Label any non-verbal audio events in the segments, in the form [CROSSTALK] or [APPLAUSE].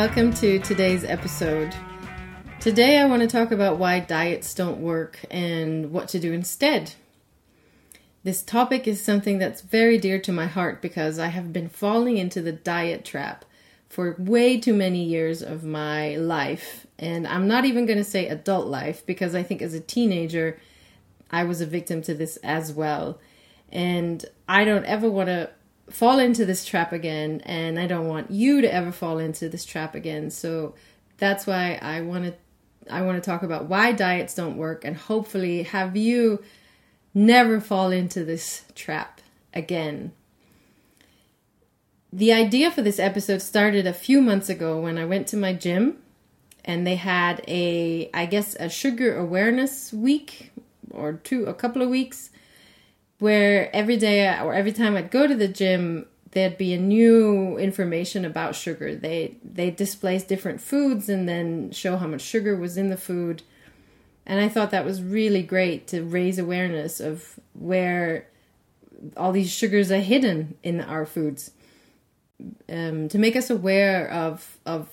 welcome to today's episode. Today, I want to talk about why diets don't work and what to do instead. This topic is something that's very dear to my heart because I have been falling into the diet trap for way too many years of my life. And I'm not even going to say adult life because I think as a teenager, I was a victim to this as well. And I don't ever want to fall into this trap again. And I don't want you to ever fall into this trap again. So that's why I want to. I want to talk about why diets don't work and hopefully have you never fall into this trap again. The idea for this episode started a few months ago when I went to my gym and they had a I guess a sugar awareness week or two a couple of weeks where every day or every time I'd go to the gym there'd be a new information about sugar. They they displace different foods and then show how much sugar was in the food. And I thought that was really great to raise awareness of where all these sugars are hidden in our foods. Um, to make us aware of of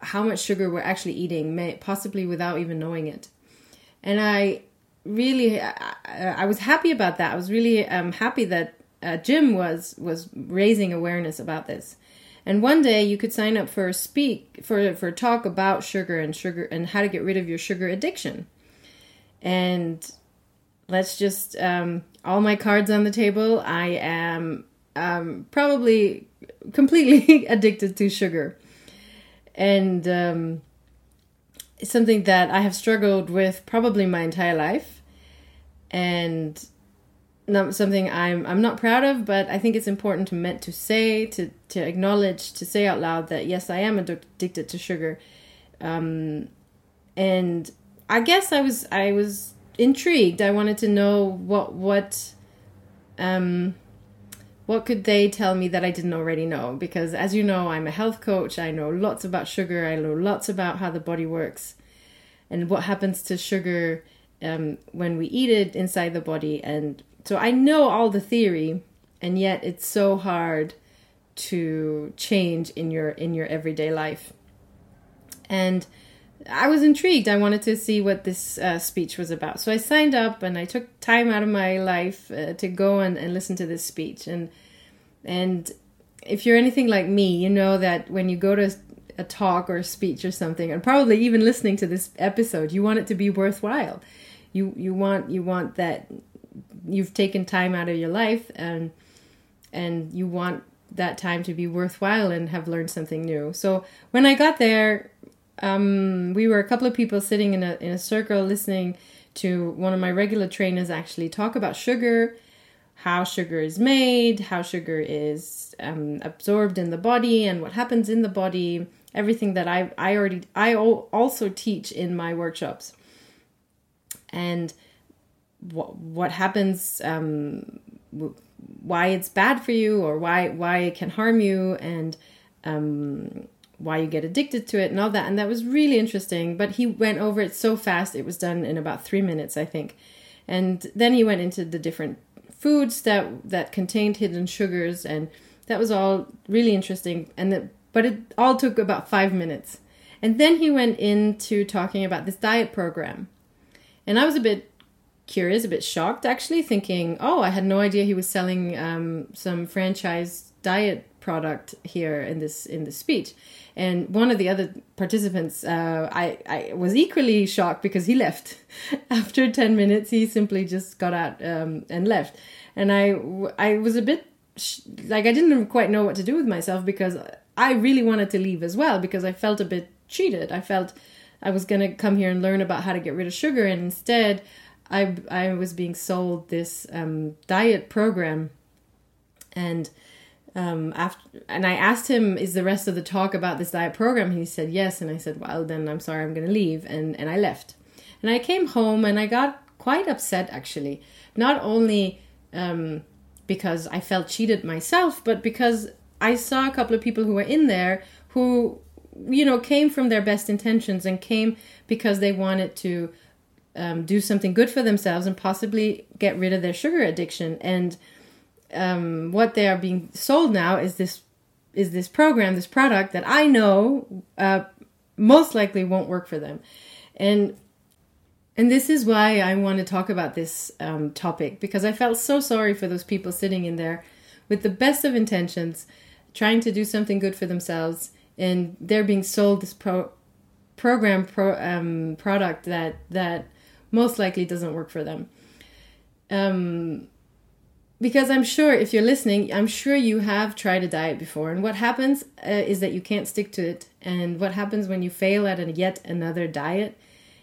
how much sugar we're actually eating, may, possibly without even knowing it. And I really, I, I was happy about that. I was really um, happy that uh, gym was was raising awareness about this. And one day you could sign up for a speak for for a talk about sugar and sugar and how to get rid of your sugar addiction. And let's just um, all my cards on the table. I am um, probably completely [LAUGHS] addicted to sugar, and um, it's something that I have struggled with probably my entire life, and not something I'm I'm not proud of, but I think it's important to meant to say to to acknowledge to say out loud that yes, I am addicted to sugar, um, and I guess I was I was intrigued. I wanted to know what what um what could they tell me that I didn't already know because as you know, I'm a health coach. I know lots about sugar. I know lots about how the body works and what happens to sugar um, when we eat it inside the body and so I know all the theory, and yet it's so hard to change in your in your everyday life. And I was intrigued. I wanted to see what this uh, speech was about. So I signed up and I took time out of my life uh, to go and, and listen to this speech. And and if you're anything like me, you know that when you go to a talk or a speech or something, and probably even listening to this episode, you want it to be worthwhile. You you want you want that you've taken time out of your life and and you want that time to be worthwhile and have learned something new. So when I got there, um, we were a couple of people sitting in a in a circle listening to one of my regular trainers actually talk about sugar, how sugar is made, how sugar is um, absorbed in the body, and what happens in the body. Everything that I I already I also teach in my workshops, and what what happens, um, why it's bad for you, or why why it can harm you, and um, why you get addicted to it, and all that. And that was really interesting. But he went over it so fast; it was done in about three minutes, I think. And then he went into the different foods that that contained hidden sugars, and that was all really interesting. And the, but it all took about five minutes. And then he went into talking about this diet program. And I was a bit curious, a bit shocked actually, thinking, oh, I had no idea he was selling um, some franchise diet product here in this in this speech. And one of the other participants, uh, I, I was equally shocked because he [LAUGHS] left after ten minutes. He simply just got out um, and left, and I I was a bit like I didn't quite know what to do with myself because I really wanted to leave as well because I felt a bit cheated. I felt I was going to come here and learn about how to get rid of sugar, and instead I I was being sold this um, diet program, and um, after and I asked him, "Is the rest of the talk about this diet program?" He said yes, and I said, "Well, then I'm sorry, I'm going to leave," and and I left, and I came home and I got quite upset actually, not only um, because I felt cheated myself, but because I saw a couple of people who were in there who you know came from their best intentions and came because they wanted to um, do something good for themselves and possibly get rid of their sugar addiction. And um, what they are being sold now is this is this program, this product that I know uh, most likely won't work for them, and and this is why I want to talk about this um, topic because I felt so sorry for those people sitting in there with the best of intentions, trying to do something good for themselves, and they're being sold this pro program pro um, product that that most likely doesn't work for them. Um, because I'm sure if you're listening, I'm sure you have tried a diet before, and what happens uh, is that you can't stick to it. And what happens when you fail at a, yet another diet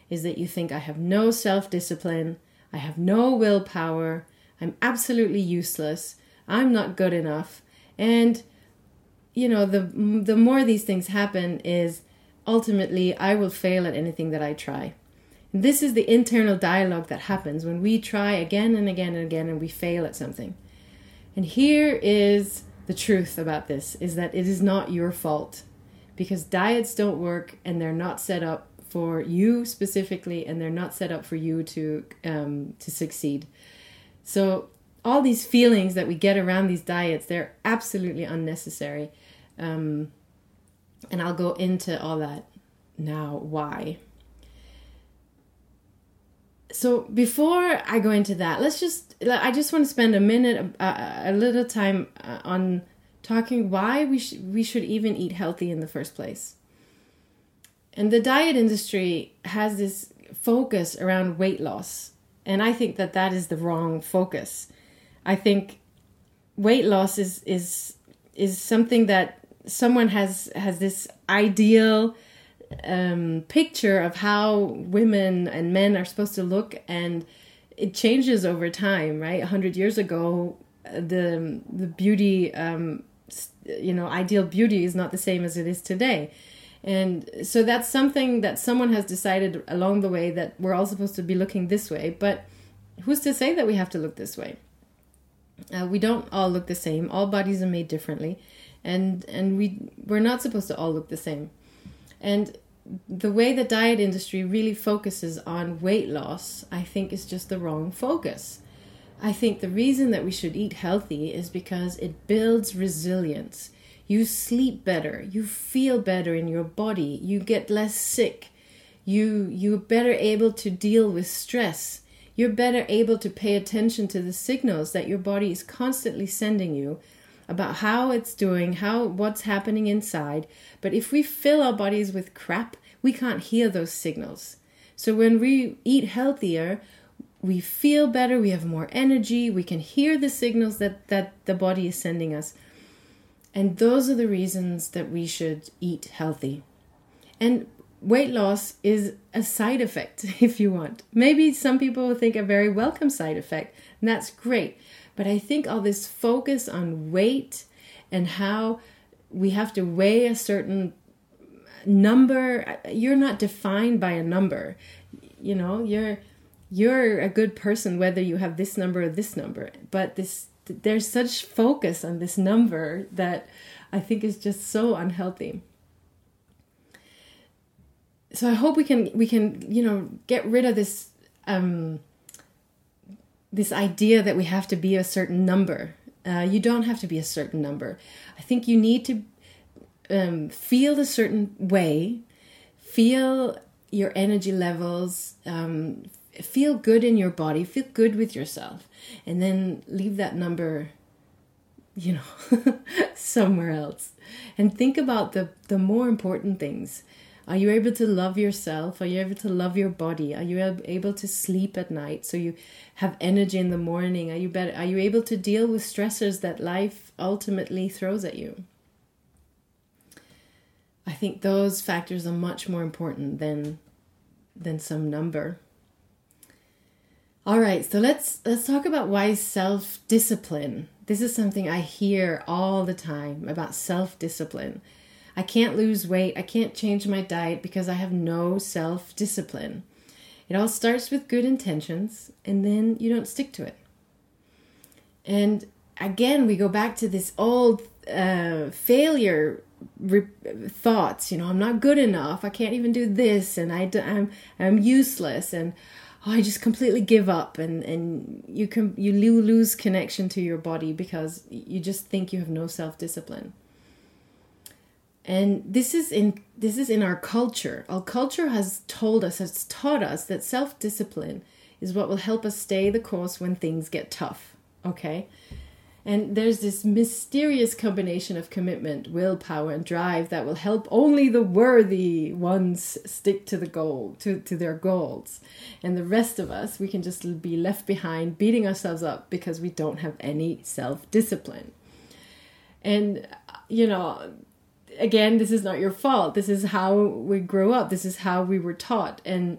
is that you think, I have no self discipline, I have no willpower, I'm absolutely useless, I'm not good enough. And, you know, the, the more these things happen, is ultimately I will fail at anything that I try. And this is the internal dialogue that happens when we try again and again and again and we fail at something. And here is the truth about this is that it is not your fault because diets don't work and they're not set up for you specifically and they're not set up for you to um, to succeed. So all these feelings that we get around these diets, they're absolutely unnecessary. Um, and I'll go into all that now. Why? So before I go into that, let's just, I just want to spend a minute, uh, a little time uh, on talking why we, sh- we should even eat healthy in the first place. And the diet industry has this focus around weight loss. And I think that that is the wrong focus. I think weight loss is, is, is something that someone has has this ideal um, picture of how women and men are supposed to look, and it changes over time. Right, A hundred years ago, the the beauty, um, you know, ideal beauty is not the same as it is today. And so that's something that someone has decided along the way that we're all supposed to be looking this way. But who's to say that we have to look this way? Uh, we don't all look the same. All bodies are made differently. And and we we're not supposed to all look the same. And the way the diet industry really focuses on weight loss i think is just the wrong focus. I think the reason that we should eat healthy is because it builds resilience. You sleep better. You feel better in your body. You get less sick. You you're better able to deal with stress you're better able to pay attention to the signals that your body is constantly sending you about how it's doing, how what's happening inside. But if we fill our bodies with crap, we can't hear those signals. So when we eat healthier, we feel better, we have more energy, we can hear the signals that, that the body is sending us. And those are the reasons that we should eat healthy. And weight loss is a side effect, [LAUGHS] if you want. Maybe some people will think a very welcome side effect, and that's great. But I think all this focus on weight and how we have to weigh a certain number, you're not defined by a number. You know, you're you're a good person whether you have this number or this number. But this there's such focus on this number that I think is just so unhealthy so I hope we can we can you know get rid of this um, this idea that we have to be a certain number. Uh, you don't have to be a certain number. I think you need to um, feel a certain way, feel your energy levels, um, feel good in your body, feel good with yourself, and then leave that number, you know, [LAUGHS] somewhere else. And think about the, the more important things are you able to love yourself? Are you able to love your body? Are you able to sleep at night so you have energy in the morning? Are you better are you able to deal with stressors that life ultimately throws at you? I think those factors are much more important than than some number. All right, so let's let's talk about why self-discipline. This is something I hear all the time about self-discipline. I can't lose weight. I can't change my diet because I have no self discipline. It all starts with good intentions and then you don't stick to it. And again, we go back to this old uh, failure re- thoughts. You know, I'm not good enough. I can't even do this, and I do, I'm I'm useless, and oh, I just completely give up, and and you can you lose connection to your body because you just think you have no self discipline. And this is in this is in our culture. Our culture has told us, has taught us that self-discipline is what will help us stay the course when things get tough. Okay? And there's this mysterious combination of commitment, willpower, and drive that will help only the worthy ones stick to the goal, to, to their goals. And the rest of us, we can just be left behind, beating ourselves up because we don't have any self discipline. And, you know, again, this is not your fault. This is how we grow up. This is how we were taught. And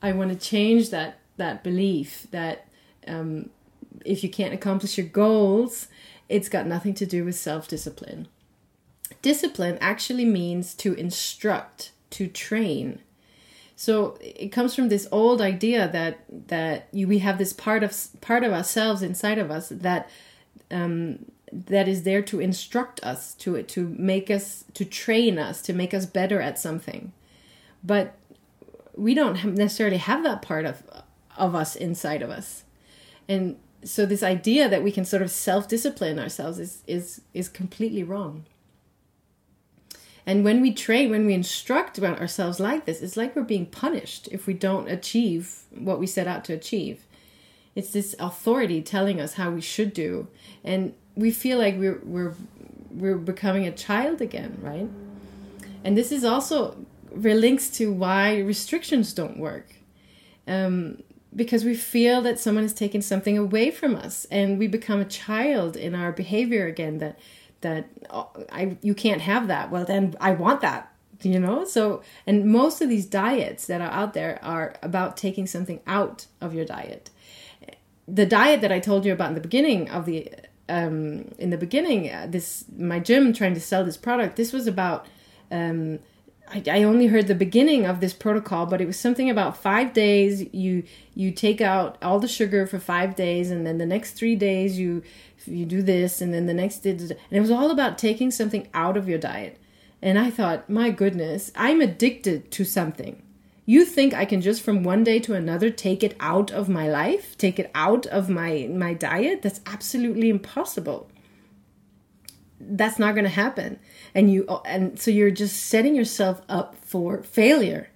I want to change that that belief that um, if you can't accomplish your goals, it's got nothing to do with self discipline. Discipline actually means to instruct, to train. So it comes from this old idea that that you, we have this part of part of ourselves inside of us that um, that is there to instruct us, to to make us, to train us, to make us better at something. But we don't necessarily have that part of of us inside of us, and so this idea that we can sort of self-discipline ourselves is is is completely wrong. And when we train when we instruct about ourselves like this it's like we're being punished if we don't achieve what we set out to achieve. It's this authority telling us how we should do. And we feel like we're we're we're becoming a child again right? And this is also links to why restrictions don't work. Um, because we feel that someone has taken something away from us and we become a child in our behavior again that that oh, I you can't have that. Well then I want that you know? So and most of these diets that are out there are about taking something out of your diet. The diet that I told you about in the beginning of the um in the beginning uh, this my gym trying to sell this product this was about um I, I only heard the beginning of this protocol, but it was something about five days. You you take out all the sugar for five days, and then the next three days you you do this, and then the next day, and it was all about taking something out of your diet. And I thought, my goodness, I'm addicted to something. You think I can just from one day to another take it out of my life, take it out of my my diet? That's absolutely impossible. That's not going to happen. And you and so you're just setting yourself up for failure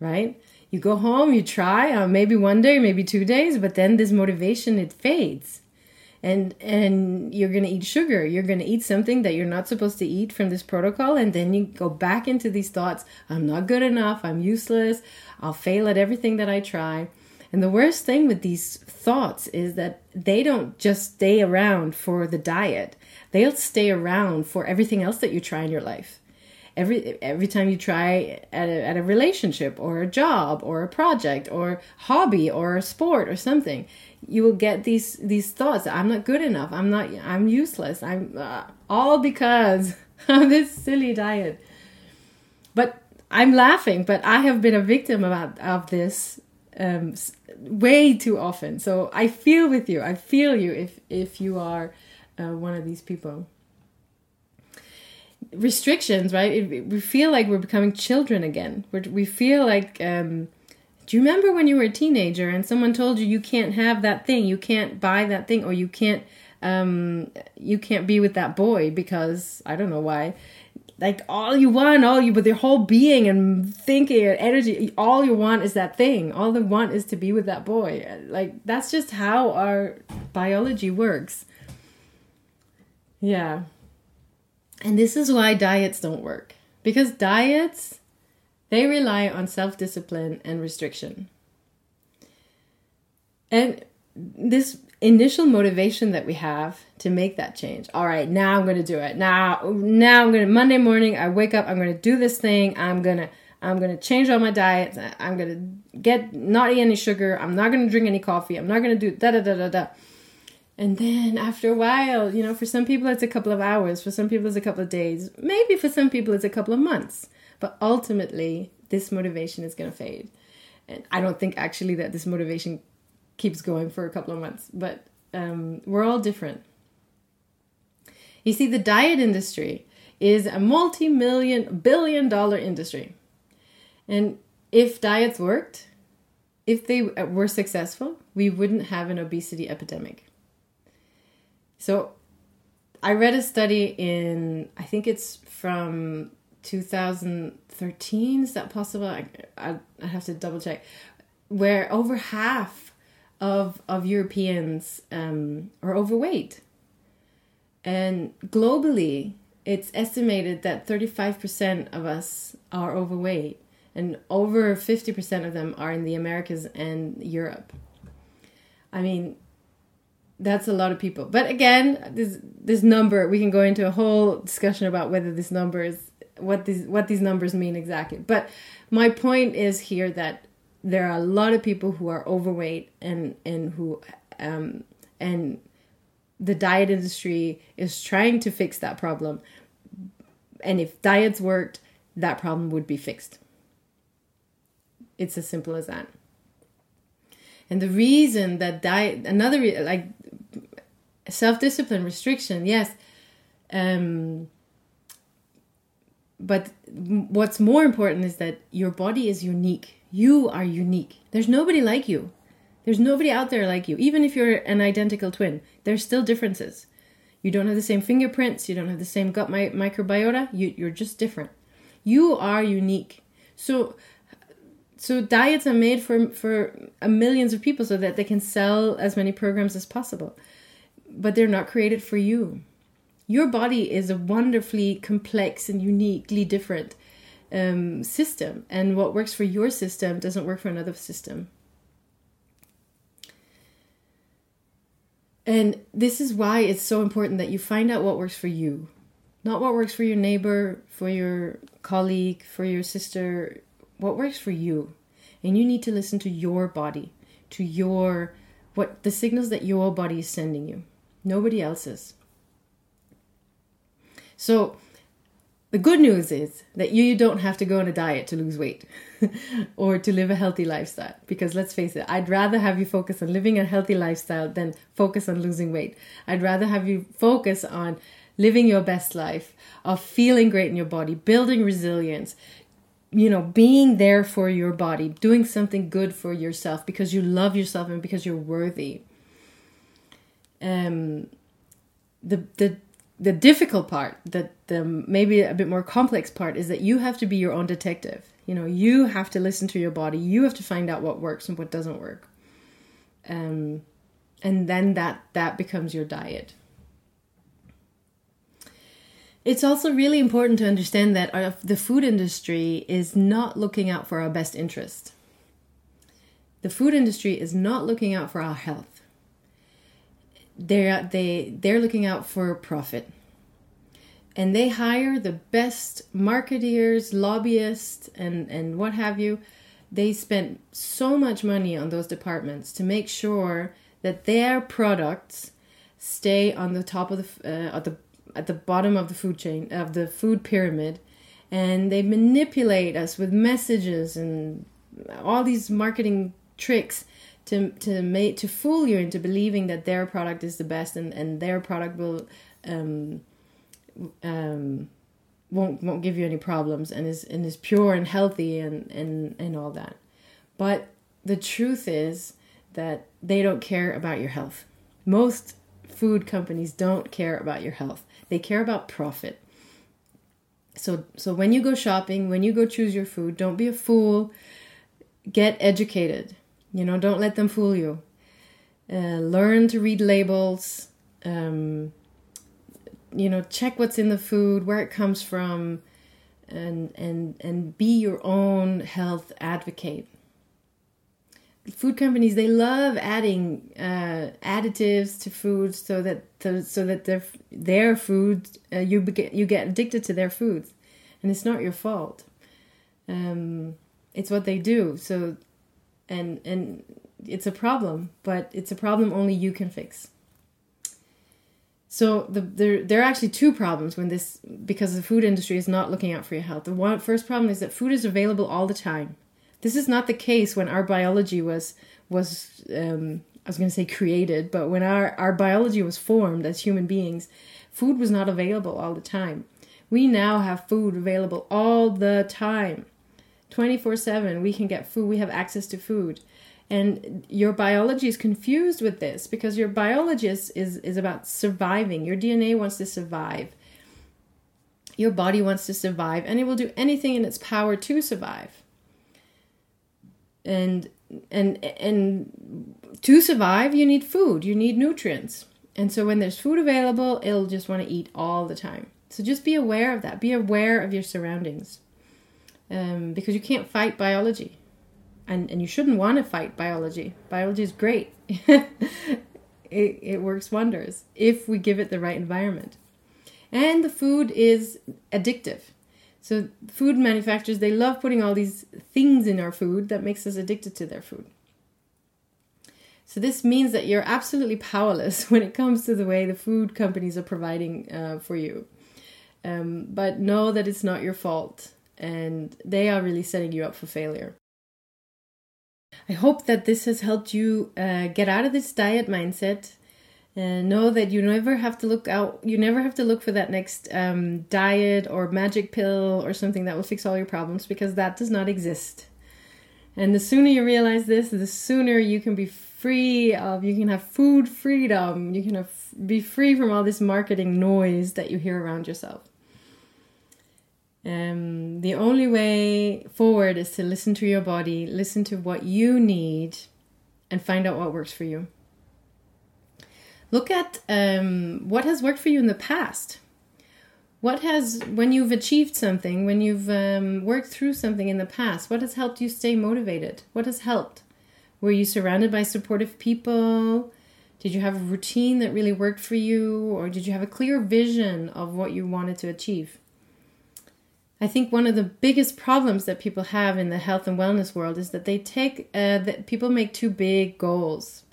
right? You go home you try uh, maybe one day maybe two days but then this motivation it fades and and you're going to eat sugar. You're going to eat something that you're not supposed to eat from this protocol and then you go back into these thoughts. I'm not good enough. I'm useless. I'll fail at everything that i try. And the worst thing with these thoughts is that they don't just stay around for the diet. They'll stay around for everything else that you try in your life. Every every time you try at a, at a relationship or a job or a project or hobby or a sport or something, you will get these these thoughts. I'm not good enough. I'm not. I'm useless. I'm uh, all because [LAUGHS] of this silly diet. But I'm laughing. But I have been a victim of of this um, way too often. So I feel with you. I feel you if if you are uh, one of these people restrictions right? It, we feel like we're becoming children again. We're, we feel like um, do you remember when you were a teenager and someone told you you can't have that thing you can't buy that thing or you can't um, you can't be with that boy because i don't know why. Like all you want all you but your whole being and thinking and energy all you want is that thing. All they want is to be with that boy. Like that's just how our biology works. Yeah. And this is why diets don't work. Because diets, they rely on self discipline and restriction. And this initial motivation that we have to make that change. All right, now I'm going to do it. Now now I'm going to Monday morning I wake up, I'm going to do this thing. I'm going to I'm going to change all my diets. I'm going to get not eat any sugar. I'm not going to drink any coffee. I'm not going to do da da da da da. And then after a while, you know, for some people it's a couple of hours, for some people it's a couple of days, maybe for some people it's a couple of months. But ultimately, this motivation is going to fade. And I don't think actually that this motivation keeps going for a couple of months, but um, we're all different. You see, the diet industry is a multi million, billion dollar industry. And if diets worked, if they were successful, we wouldn't have an obesity epidemic. So I read a study in, I think it's from 2013. Is that possible? I, I, I have to double check. Where over half of of Europeans um, are overweight, and globally, it's estimated that 35% of us are overweight, and over 50% of them are in the Americas and Europe. I mean, that's a lot of people. But again, this this number we can go into a whole discussion about whether this number is what these what these numbers mean exactly. But my point is here that there are a lot of people who are overweight and and who um, and the diet industry is trying to fix that problem. And if diets worked, that problem would be fixed. It's as simple as that. And the reason that diet, another like self discipline, restriction, yes. Um, but what's more important is that your body is unique. You are unique. There's nobody like you. There's nobody out there like you. Even if you're an identical twin, there's still differences. You don't have the same fingerprints. You don't have the same gut mi- microbiota. You, you're just different. You are unique. So, so diets are made for for millions of people so that they can sell as many programs as possible but they're not created for you. Your body is a wonderfully complex and uniquely different um, system, and what works for your system doesn't work for another system. And this is why it's so important that you find out what works for you, not what works for your neighbor, for your colleague, for your sister, what works for you. And you need to listen to your body, to your what the signals that your body is sending you nobody else's. So, the good news is that you don't have to go on a diet to lose weight [LAUGHS] or to live a healthy lifestyle. Because let's face it, I'd rather have you focus on living a healthy lifestyle than focus on losing weight. I'd rather have you focus on living your best life, of feeling great in your body, building resilience, you know, being there for your body, doing something good for yourself because you love yourself and because you're worthy um, the the the difficult part, that the maybe a bit more complex part, is that you have to be your own detective. You know, you have to listen to your body. You have to find out what works and what doesn't work. Um, and then that that becomes your diet. It's also really important to understand that our, the food industry is not looking out for our best interest. The food industry is not looking out for our health they're they they're looking out for profit. And they hire the best marketeers lobbyists and and what have you. They spend so much money on those departments to make sure that their products stay on the top of the uh, at the at the bottom of the food chain of the food pyramid. And they manipulate us with messages and all these marketing tricks to to make to fool you into believing that their product is the best and and their product will um um won't won't give you any problems and is and is pure and healthy and and and all that. But the truth is that they don't care about your health. Most food companies don't care about your health. They care about profit. So so when you go shopping when you go choose your food don't be a fool. Get educated you know, don't let them fool you. Uh, learn to read labels. Um, you know, check what's in the food, where it comes from, and and and be your own health advocate. Food companies they love adding uh, additives to food so that so that their their food uh, you get you get addicted to their foods, and it's not your fault. Um, it's what they do. So and and it's a problem, but it's a problem only you can fix. So the, there there are actually two problems when this because the food industry is not looking out for your health. The one first problem is that food is available all the time. This is not the case when our biology was was um, I was going to say created, but when our our biology was formed as human beings, food was not available all the time. We now have food available all the time. 24 7 we can get food we have access to food and your biology is confused with this because your biologist is, is, about surviving your dna wants to survive Your body wants to survive and it will do anything in its power to survive. And and and to survive you need food, you need nutrients. And so when there's food available, it'll just want to eat all the time. So just be aware of that. Be aware of your surroundings. Um, because you can't fight biology. And, and you shouldn't want to fight biology. Biology is great. [LAUGHS] it, it works wonders if we give it the right environment. And the food is addictive. So food manufacturers, they love putting all these things in our food that makes us addicted to their food. So this means that you're absolutely powerless [LAUGHS] when it comes to the way the food companies are providing uh, for you. Um, but know that it's not your fault, and they are really setting you up for failure. I hope that this has helped you uh, get out of this diet mindset. And know that you never have to look out. You never have to look for that next um, diet or magic pill or something that will fix all your problems because that does not exist. And the sooner you realize this, the sooner you can be free of, you can have food freedom, you can have, be free from all this marketing noise that you hear around yourself. Um, the only way forward is to listen to your body, listen to what you need, and find out what works for you. Look at um, what has worked for you in the past. What has when you've achieved something when you've um, worked through something in the past what has helped you stay motivated? What has helped? Were you surrounded by supportive people? Did you have a routine that really worked for you? Or did you have a clear vision of what you wanted to achieve i think one of the biggest problems that people have in the health and wellness world is that they take uh, that people make too big goals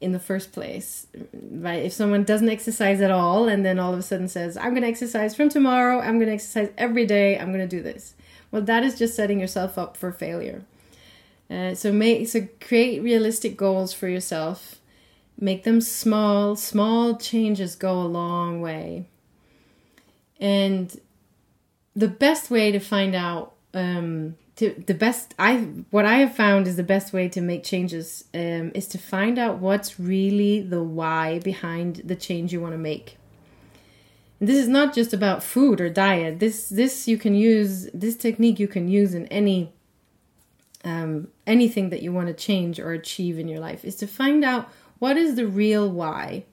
in the first place right? If someone doesn't exercise at all and then all of a sudden says i'm going to exercise from tomorrow i'm going to exercise every day i'm going to do this. Well that is just setting yourself up for failure. Uh, so make so create realistic goals for yourself. Make them small small changes go a long way. And the best way to find out um, to the best i what i have found is the best way to make changes um, is to find out what's really the why behind the change you want to make. And this is not just about food or diet. This this you can use this technique you can use in any um, anything that you want to change or achieve in your life is to find out what is the real why.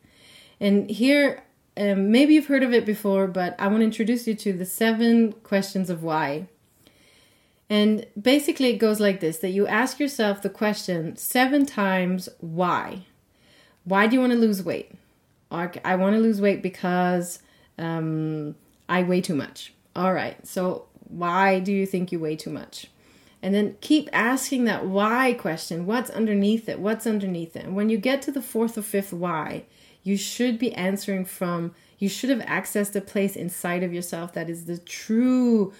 And here um, maybe you've heard of it before but i want to introduce you to the seven questions of why and basically, it goes like this that you ask yourself the question seven times why? Why do you want to lose weight? I want to lose weight because um, I weigh too much. All right, so why do you think you weigh too much? And then keep asking that why question. What's underneath it? What's underneath it? And when you get to the fourth or fifth why, you should be answering from, you should have accessed a place inside of yourself that is the true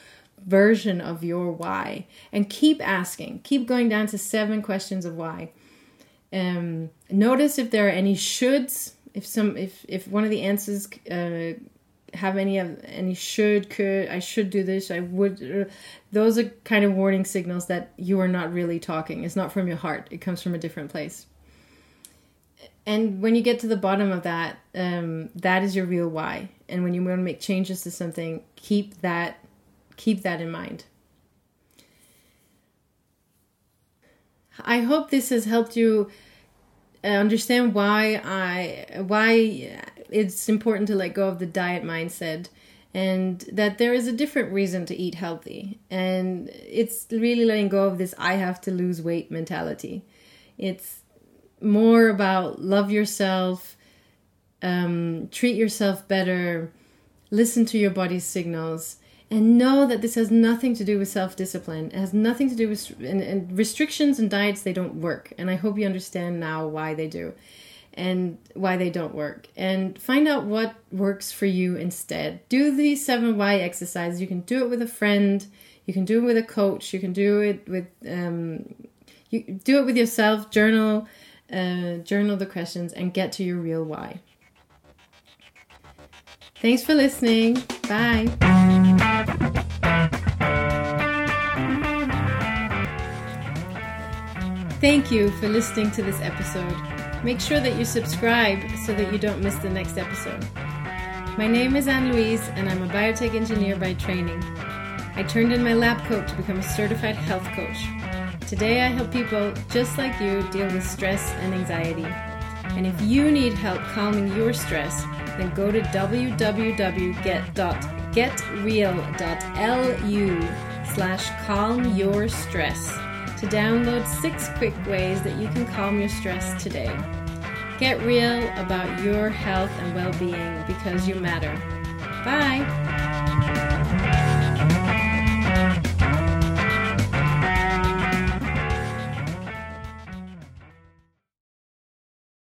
version of your why. And keep asking. Keep going down to seven questions of why. Um, notice if there are any shoulds if some if if one of the answers uh, have any of any should could i should do this i would uh, those are kind of warning signals that you are not really talking. It's not from your heart. It comes from a different place and when you get to the bottom of that um, that is your real why and when you want to make changes to something keep that keep that in mind. I hope this has helped you uh, understand why I why it's important to let go of the diet mindset and that there is a different reason to eat healthy and it's really letting go of this I have to lose weight mentality. It's more about love yourself, um, treat yourself better, listen to your body's signals, and know that this has nothing to do with self-discipline. It has nothing to do with and, and, restrictions and diets they don't work. And i hope you understand now why they do and why they don't work. And find out what works for you instead. Do the seven why exercises you can do it with a friend. You can do it with a coach. You can do it with um, you do it with yourself. Journal uh, journal the questions and get to your real why thanks for listening bye Thank you for listening to this episode. Make sure that you subscribe so that you don't miss the next episode. My name is Anne Louise, and I'm a biotech engineer by training. I turned in my lab coat to become a certified health coach. Today, I help people just like you deal with stress and anxiety. And if you need help calming your stress, then go to www.get.getreal.lu slash calm your stress to download six quick ways that you can calm your stress today. Get real about your health and well being because you matter. Bye!